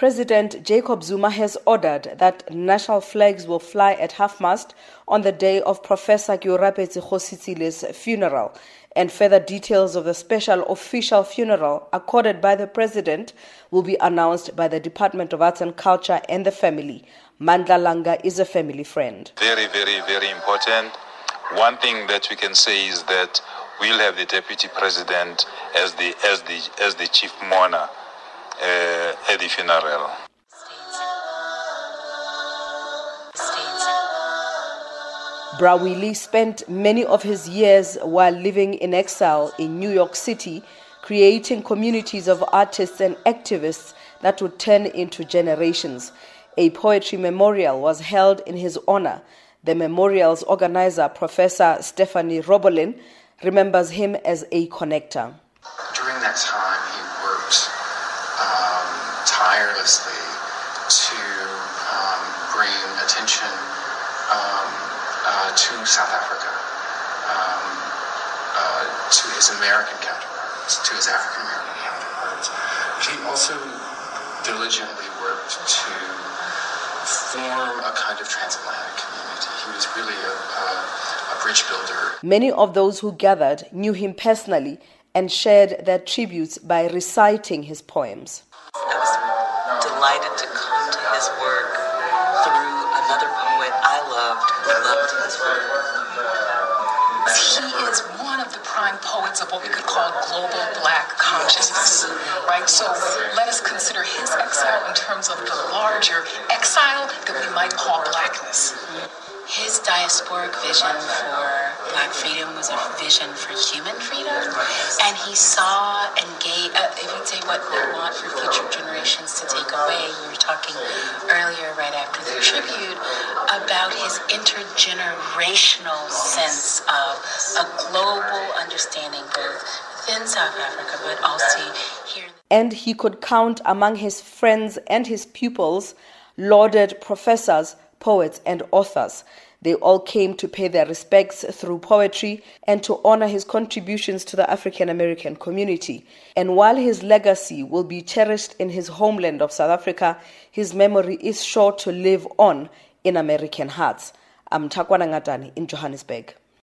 President Jacob Zuma has ordered that national flags will fly at half-mast on the day of Professor Ke o funeral and further details of the special official funeral accorded by the president will be announced by the Department of Arts and Culture and the family. Mandla Langa is a family friend. Very, very, very important. One thing that we can say is that we'll have the deputy president as the as the as the chief mourner uh, at the funeral. Bra spent many of his years while living in exile in New York City, creating communities of artists and activists that would turn into generations. A poetry memorial was held in his honor. The memorial's organizer, Professor Stephanie Robolin, remembers him as a connector. During that time, he worked tirelessly to um, bring attention um, uh, to South Africa, um, uh, to his American counterparts, to his African American counterparts. He also diligently worked to form a kind of transatlantic community. He was really a, a, a bridge builder. Many of those who gathered knew him personally and shared their tributes by reciting his poems. Delighted to come to his work through another poet I loved who loved his work. He is one of the prime poets of what we could call global black consciousness, right? So let us consider his exile in terms of the larger exile that we might call blackness. His diasporic vision for black freedom was a vision for human freedom, and he saw and gave, uh, if you'd say what we want for future generations to take away, we were talking earlier, right after the tribute, about his intergenerational sense of a global understanding, both within South Africa, but also here. And he could count among his friends and his pupils lauded professors poets, and authors. They all came to pay their respects through poetry and to honor his contributions to the African American community. And while his legacy will be cherished in his homeland of South Africa, his memory is sure to live on in American hearts. I'm Takwana Ngatani in Johannesburg.